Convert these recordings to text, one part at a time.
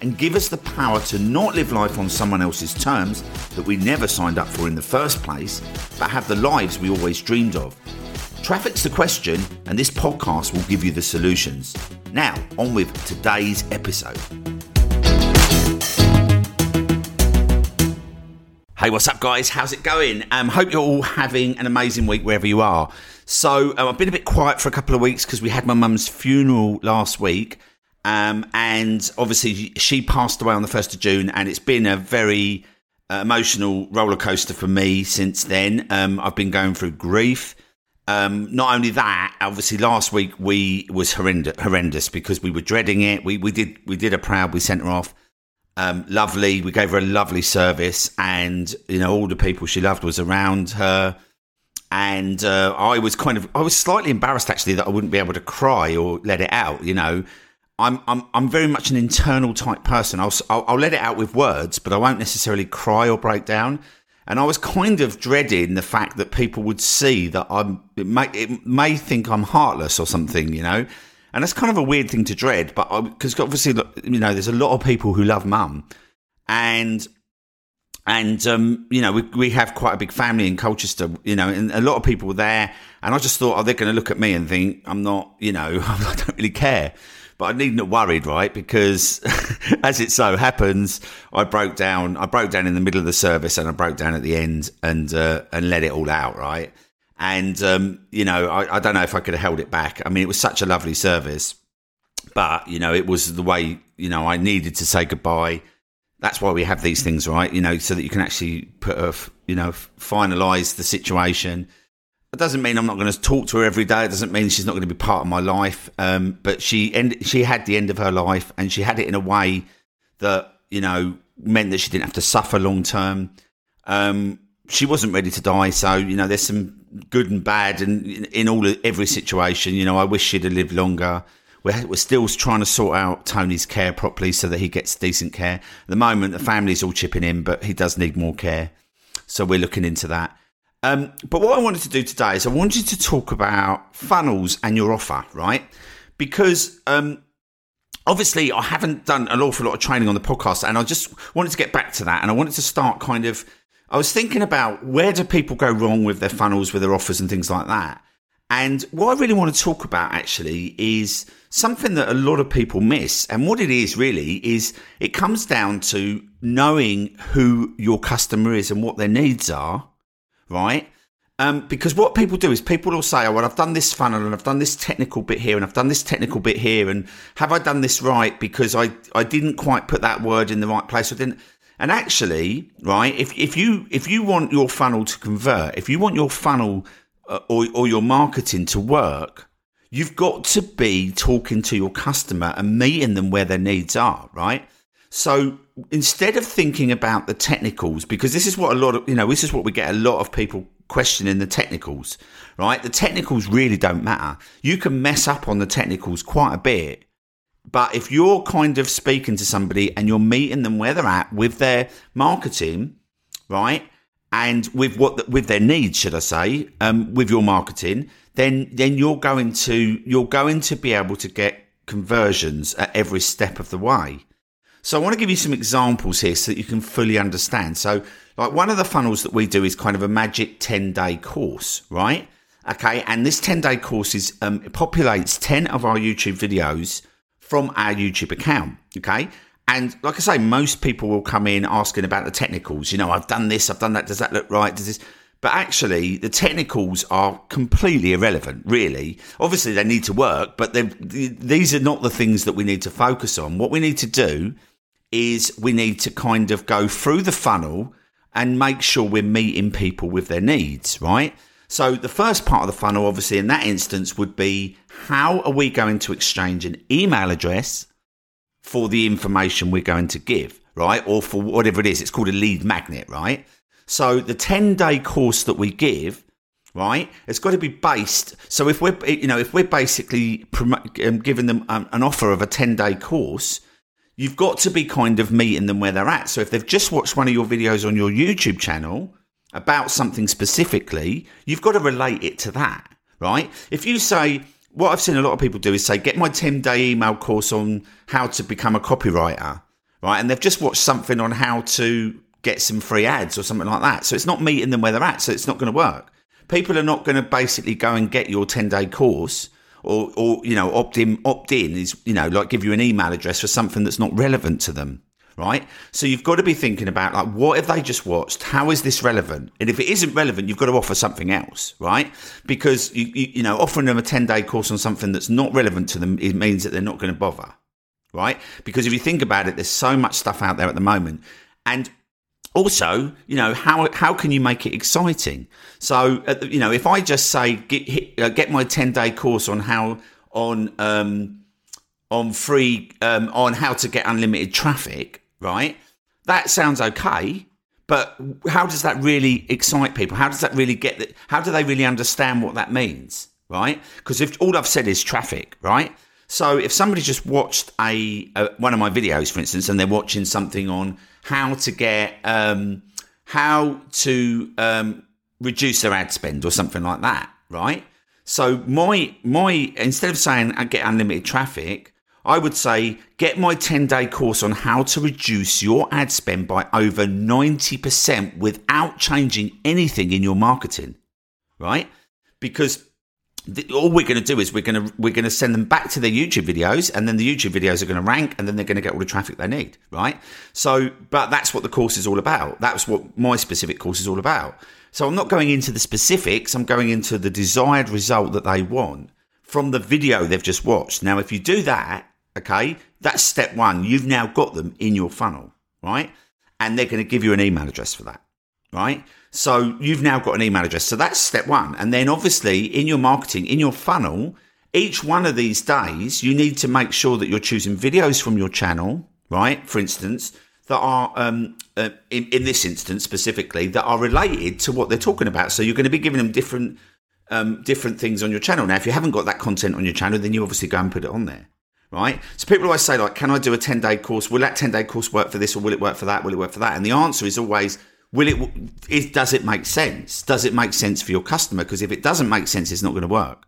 and give us the power to not live life on someone else's terms that we never signed up for in the first place, but have the lives we always dreamed of. Traffic's the question, and this podcast will give you the solutions. Now, on with today's episode. Hey, what's up, guys? How's it going? Um, hope you're all having an amazing week wherever you are. So, um, I've been a bit quiet for a couple of weeks because we had my mum's funeral last week. Um, and obviously, she passed away on the 1st of June, and it's been a very uh, emotional roller coaster for me since then. Um, I've been going through grief. Um, not only that, obviously, last week we was horrendous, horrendous because we were dreading it. We we did we did a proud. We sent her off. Um, lovely. We gave her a lovely service, and you know all the people she loved was around her. And uh, I was kind of I was slightly embarrassed actually that I wouldn't be able to cry or let it out. You know, I'm I'm I'm very much an internal type person. I'll, I'll, I'll let it out with words, but I won't necessarily cry or break down. And I was kind of dreading the fact that people would see that I'm it may it may think I'm heartless or something, you know. And that's kind of a weird thing to dread, but because obviously you know there's a lot of people who love mum, and and um, you know we we have quite a big family in Colchester, you know, and a lot of people were there, and I just thought, oh, they're going to look at me and think I'm not, you know, I don't really care. But I needn't have worried, right? Because as it so happens, I broke down. I broke down in the middle of the service, and I broke down at the end, and uh, and let it all out, right? And um, you know, I, I don't know if I could have held it back. I mean, it was such a lovely service, but you know, it was the way you know I needed to say goodbye. That's why we have these things, right? You know, so that you can actually put a, you know, finalize the situation it doesn't mean I'm not going to talk to her every day. It doesn't mean she's not going to be part of my life. Um, but she end, she had the end of her life, and she had it in a way that you know meant that she didn't have to suffer long term. Um, she wasn't ready to die, so you know there's some good and bad, and in, in all every situation, you know I wish she'd have lived longer. We're, we're still trying to sort out Tony's care properly so that he gets decent care. At the moment, the family's all chipping in, but he does need more care, so we're looking into that. Um, but what I wanted to do today is I wanted to talk about funnels and your offer, right? Because um, obviously I haven't done an awful lot of training on the podcast, and I just wanted to get back to that. And I wanted to start kind of, I was thinking about where do people go wrong with their funnels, with their offers, and things like that. And what I really want to talk about actually is something that a lot of people miss. And what it is really is it comes down to knowing who your customer is and what their needs are right? Um, because what people do is people will say, oh, well, I've done this funnel and I've done this technical bit here and I've done this technical bit here. And have I done this right? Because I, I didn't quite put that word in the right place. I didn't. And actually, right, if, if you, if you want your funnel to convert, if you want your funnel uh, or, or your marketing to work, you've got to be talking to your customer and meeting them where their needs are, right? So instead of thinking about the technicals, because this is what a lot of, you know, this is what we get a lot of people questioning the technicals, right? The technicals really don't matter. You can mess up on the technicals quite a bit. But if you're kind of speaking to somebody and you're meeting them where they're at with their marketing, right? And with what, with their needs, should I say, um, with your marketing, then, then you're going to, you're going to be able to get conversions at every step of the way. So I want to give you some examples here so that you can fully understand. So, like one of the funnels that we do is kind of a magic 10 day course, right? Okay. And this 10 day course is, um, it populates 10 of our YouTube videos from our YouTube account. Okay. And like I say, most people will come in asking about the technicals. You know, I've done this, I've done that. Does that look right? Does this? But actually, the technicals are completely irrelevant, really. Obviously, they need to work, but these are not the things that we need to focus on. What we need to do is we need to kind of go through the funnel and make sure we're meeting people with their needs, right? So the first part of the funnel, obviously, in that instance, would be how are we going to exchange an email address for the information we're going to give, right? Or for whatever it is, it's called a lead magnet, right? So the 10 day course that we give, right, it's got to be based. So if we're, you know, if we're basically um, giving them um, an offer of a 10 day course, you've got to be kind of meeting them where they're at. So if they've just watched one of your videos on your YouTube channel about something specifically, you've got to relate it to that, right? If you say, what I've seen a lot of people do is say, get my 10 day email course on how to become a copywriter, right? And they've just watched something on how to get some free ads or something like that. So it's not meeting them where they're at. So it's not going to work. People are not going to basically go and get your 10 day course or, or, you know, opt in, opt in is, you know, like give you an email address for something that's not relevant to them. Right. So you've got to be thinking about like, what have they just watched? How is this relevant? And if it isn't relevant, you've got to offer something else. Right. Because, you, you, you know, offering them a 10 day course on something that's not relevant to them, it means that they're not going to bother. Right. Because if you think about it, there's so much stuff out there at the moment. And also, you know, how how can you make it exciting? So, uh, you know, if I just say get uh, get my ten day course on how on um, on free um, on how to get unlimited traffic, right? That sounds okay, but how does that really excite people? How does that really get that? How do they really understand what that means, right? Because if all I've said is traffic, right? So if somebody just watched a, a one of my videos, for instance, and they're watching something on how to get um, how to um, reduce their ad spend or something like that, right? So my my instead of saying I get unlimited traffic, I would say get my 10 day course on how to reduce your ad spend by over 90% without changing anything in your marketing, right? Because all we're going to do is we're going to we're going to send them back to their YouTube videos, and then the YouTube videos are going to rank, and then they're going to get all the traffic they need, right? So, but that's what the course is all about. That's what my specific course is all about. So I'm not going into the specifics. I'm going into the desired result that they want from the video they've just watched. Now, if you do that, okay, that's step one. You've now got them in your funnel, right? And they're going to give you an email address for that, right? So you've now got an email address. So that's step one. And then obviously in your marketing, in your funnel, each one of these days, you need to make sure that you're choosing videos from your channel, right? For instance, that are, um, uh, in, in this instance specifically, that are related to what they're talking about. So you're going to be giving them different, um, different things on your channel. Now, if you haven't got that content on your channel, then you obviously go and put it on there right? So people always say, like, can I do a 10 day course? Will that 10 day course work for this or will it work for that? Will it work for that? And the answer is always, will it is, does it make sense? Does it make sense for your customer? Because if it doesn't make sense it's not going to work.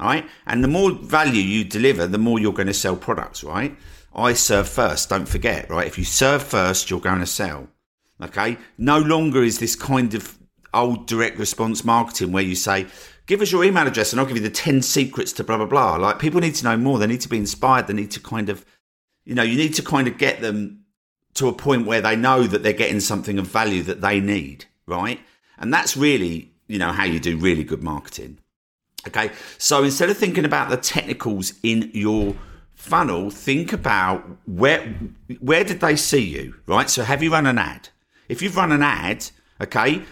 All right and the more value you deliver the more you're going to sell products right? I serve first don't forget right? If you serve first you're going to sell okay? No longer is this kind of old direct response marketing where you say give us your email address and i'll give you the 10 secrets to blah blah blah. Like people need to know more. They need to be inspired. They need to kind of you know you need to kind of get them to a point where they know that they're getting something of value that they need, right? And that's really, you know, how you do really good marketing. Okay. So instead of thinking about the technicals in your funnel, think about where where did they see you, right? So have you run an ad? If you've run an ad, okay,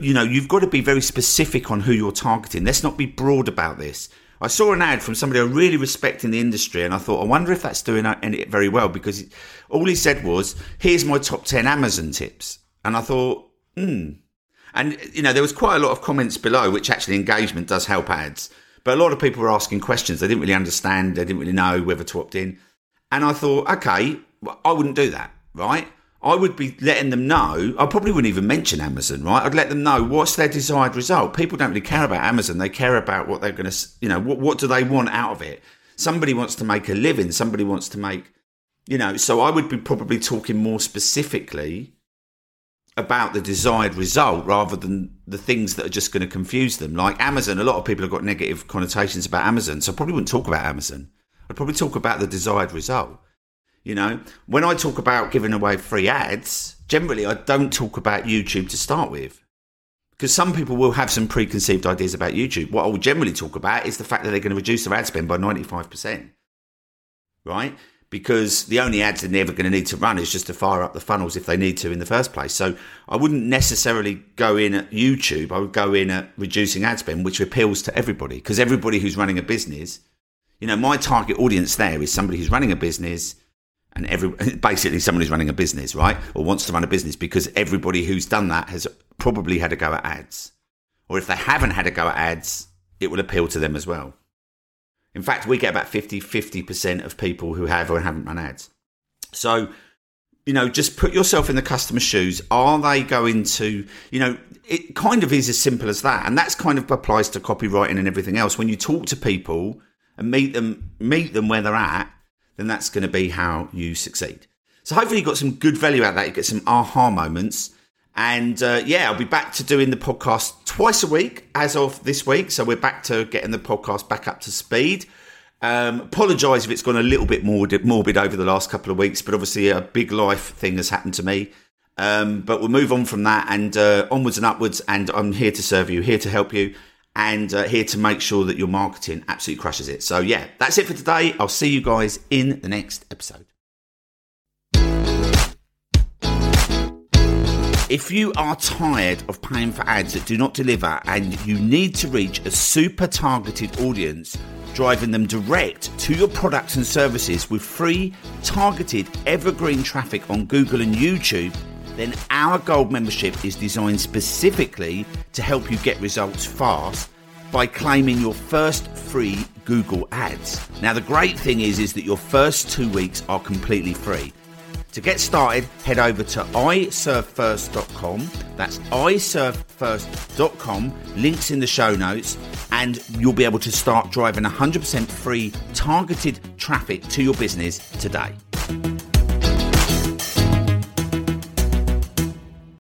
you know, you've got to be very specific on who you're targeting. Let's not be broad about this. I saw an ad from somebody I really respect in the industry, and I thought, I wonder if that's doing it very well because all he said was, "Here's my top ten Amazon tips," and I thought, hmm. And you know, there was quite a lot of comments below, which actually engagement does help ads. But a lot of people were asking questions. They didn't really understand. They didn't really know whether to opt in. And I thought, okay, I wouldn't do that, right? I would be letting them know. I probably wouldn't even mention Amazon, right? I'd let them know what's their desired result. People don't really care about Amazon. They care about what they're going to, you know, what, what do they want out of it? Somebody wants to make a living. Somebody wants to make, you know, so I would be probably talking more specifically about the desired result rather than the things that are just going to confuse them. Like Amazon, a lot of people have got negative connotations about Amazon. So I probably wouldn't talk about Amazon. I'd probably talk about the desired result. You know, when I talk about giving away free ads, generally I don't talk about YouTube to start with. Because some people will have some preconceived ideas about YouTube. What I will generally talk about is the fact that they're going to reduce their ad spend by 95%. Right? Because the only ads they're never going to need to run is just to fire up the funnels if they need to in the first place. So I wouldn't necessarily go in at YouTube. I would go in at reducing ad spend, which appeals to everybody. Because everybody who's running a business, you know, my target audience there is somebody who's running a business and every basically someone who's running a business, right, or wants to run a business, because everybody who's done that has probably had a go at ads, or if they haven't had a go at ads, it will appeal to them as well. In fact, we get about 50 50% of people who have or haven't run ads. So, you know, just put yourself in the customer's shoes. Are they going to, you know, it kind of is as simple as that. And that's kind of applies to copywriting and everything else. When you talk to people and meet them, meet them where they're at, then that's going to be how you succeed. So hopefully you got some good value out of that. You get some aha moments. And uh, yeah, I'll be back to doing the podcast twice a week as of this week. So we're back to getting the podcast back up to speed. Um, Apologise if it's gone a little bit morbid, morbid over the last couple of weeks, but obviously a big life thing has happened to me. Um, but we'll move on from that and uh, onwards and upwards. And I'm here to serve you, here to help you, and uh, here to make sure that your marketing absolutely crushes it. So, yeah, that's it for today. I'll see you guys in the next episode. If you are tired of paying for ads that do not deliver and you need to reach a super targeted audience, driving them direct to your products and services with free, targeted, evergreen traffic on Google and YouTube, then our gold membership is designed specifically to help you get results fast by claiming your first free Google ads. Now the great thing is is that your first 2 weeks are completely free. To get started, head over to iservefirst.com. That's iservefirst.com. Links in the show notes, and you'll be able to start driving 100% free targeted traffic to your business today.